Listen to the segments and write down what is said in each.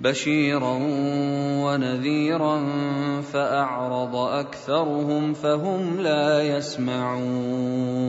بشيرا ونذيرا فأعرض أكثرهم فهم لا يسمعون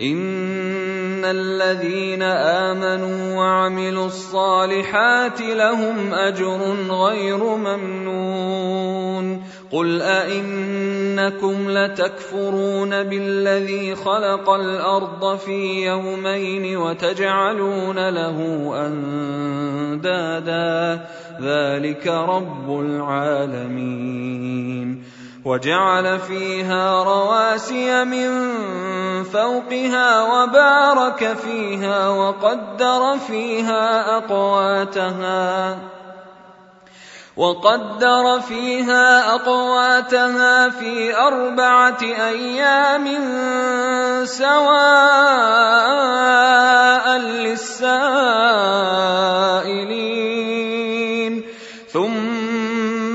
ان الذين امنوا وعملوا الصالحات لهم اجر غير ممنون قل ائنكم لتكفرون بالذي خلق الأرض في يومين وتجعلون له اندادا ذلك رب العالمين وجعل فيها رواسي من فوقها وبارك فيها وقدر فيها أقواتها وقدر فيها أقواتها في أربعة أيام سواء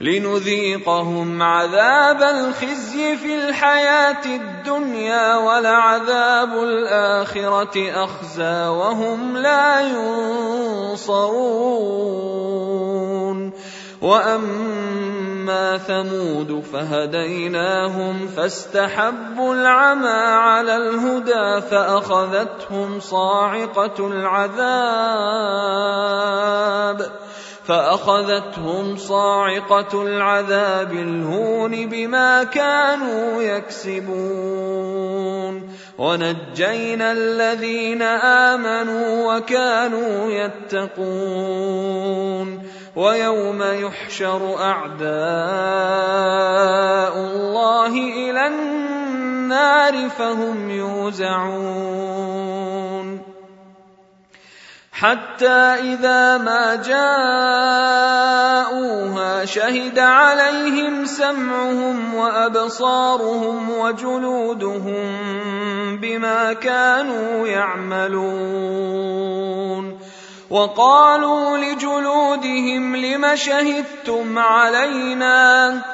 لنذيقهم عذاب الخزي في الحياة الدنيا ولعذاب الآخرة أخزى وهم لا ينصرون. وأما ثمود فهديناهم فاستحبوا العمى على الهدى فأخذتهم صاعقة العذاب. فأخذتهم صاعقة العذاب الهون بما كانوا يكسبون. ونجينا الذين آمنوا وكانوا يتقون. ويوم يحشر أعداء الله إلى النار فهم يوزعون. حتى إذا ما جاءوها شهد عليهم سمعهم وأبصارهم وجلودهم بما كانوا يعملون. وقالوا لجلودهم لم شهدتم علينا؟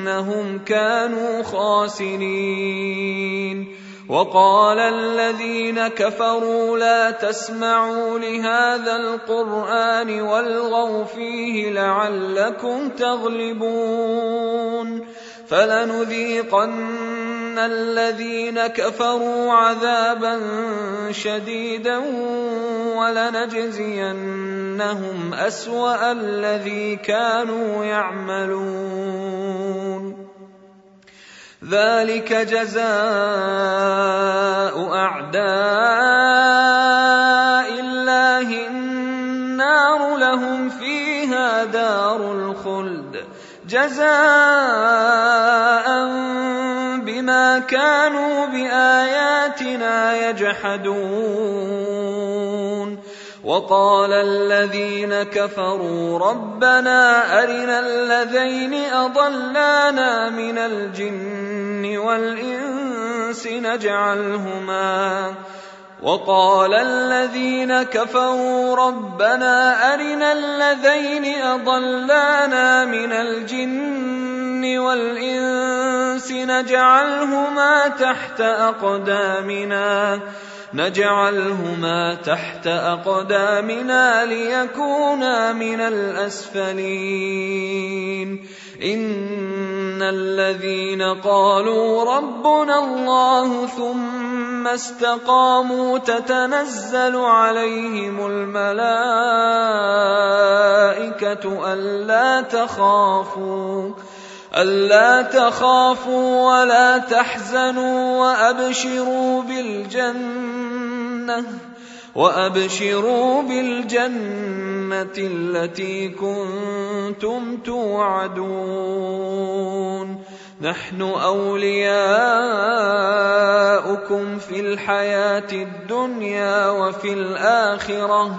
إنهم كانوا خاسرين. وقال الذين كفروا لا تسمعوا لهذا القرآن والغوا فيه لعلكم تغلبون. فلنذيقن الذين كفروا عذابا شديدا ولنجزينهم اسوا الذي كانوا يعملون. ذلك جزاء اعداء الله النار لهم فيها دار الخلد. جزاء بما كانوا بآياتنا يجحدون. وقال الذين كفروا ربنا أرنا الذين أضلانا من الجن والإنس نجعلهما. وقال الذين كفروا ربنا أرنا الذين أضلانا من الجن والإنس نجعلهما تحت أقدامنا نجعلهما تحت أقدامنا ليكونا من الأسفلين. إن الذين قالوا ربنا الله ثم استقاموا تتنزل عليهم الملائكة ألا تخافوا. ألا تخافوا ولا تحزنوا وأبشروا بالجنة وأبشروا بالجنة التي كنتم توعدون. نحن أولياؤكم في الحياة الدنيا وفي الآخرة.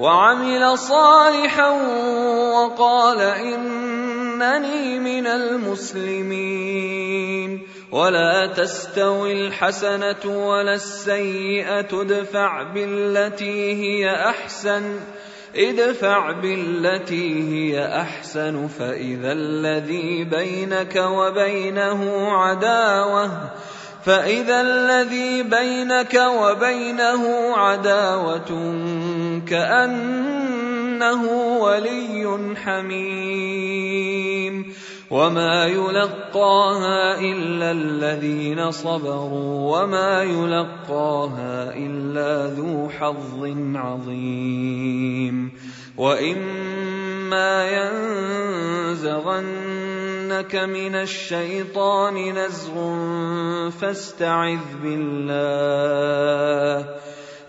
وعمل صالحا وقال إنني من المسلمين. ولا تستوي الحسنة ولا السيئة ادفع بالتي هي أحسن. ادفع بالتي هي أحسن فإذا الذي بينك وبينه عداوة. فإذا الذي بينك وبينه عداوة كأنه ولي حميم وما يلقاها إلا الذين صبروا وما يلقاها إلا ذو حظ عظيم وإما ينزغنك من الشيطان نزغ فاستعذ بالله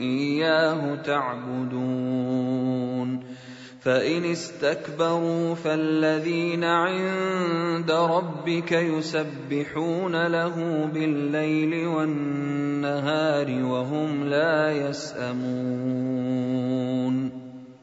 إياه تعبدون. فإن استكبروا فالذين عند ربك يسبحون له بالليل والنهار وهم لا يسأمون.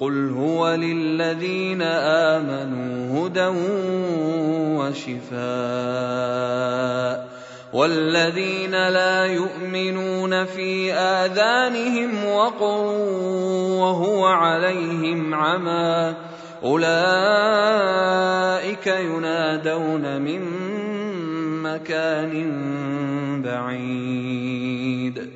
قل هو للذين امنوا هدى وشفاء والذين لا يؤمنون في اذانهم وقر وهو عليهم عمى اولئك ينادون من مكان بعيد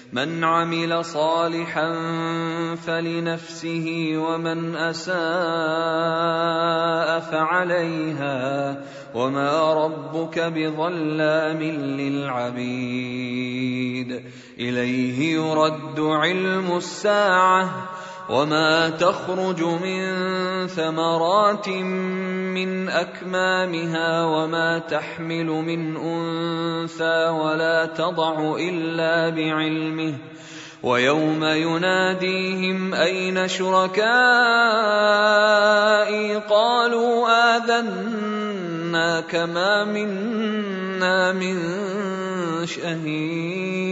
من عمل صالحا فلنفسه ومن أساء فعليها وما ربك بظلام للعبيد. إليه يرد علم الساعة وما تخرج من ثمرات من اكمامها وما تحمل من انثى ولا تضع الا بعلمه ويوم يناديهم اين شركائي قالوا اذناك ما منا من شهيد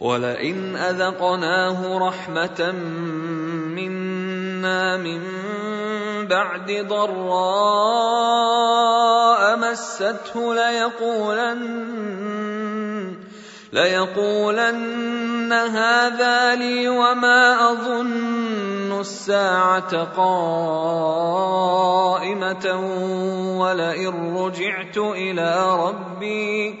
ولئن أذقناه رحمة منا من بعد ضراء مسته ليقولن ليقولن هذا لي وما اظن الساعة قائمه ولئن رجعت إلى ربي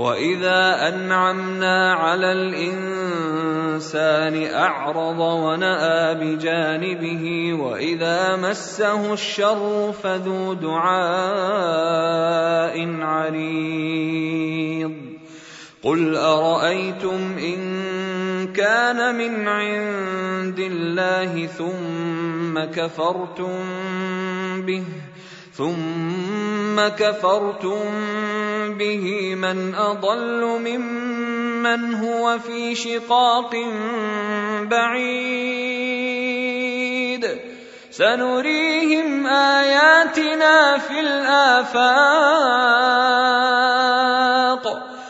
واذا انعمنا على الانسان اعرض وناى بجانبه واذا مسه الشر فذو دعاء عريض قل ارايتم ان كان من عند الله ثم كفرتم به ثم كفرتم به من أضل ممن هو في شقاق بعيد. سنريهم آياتنا في الآفاق.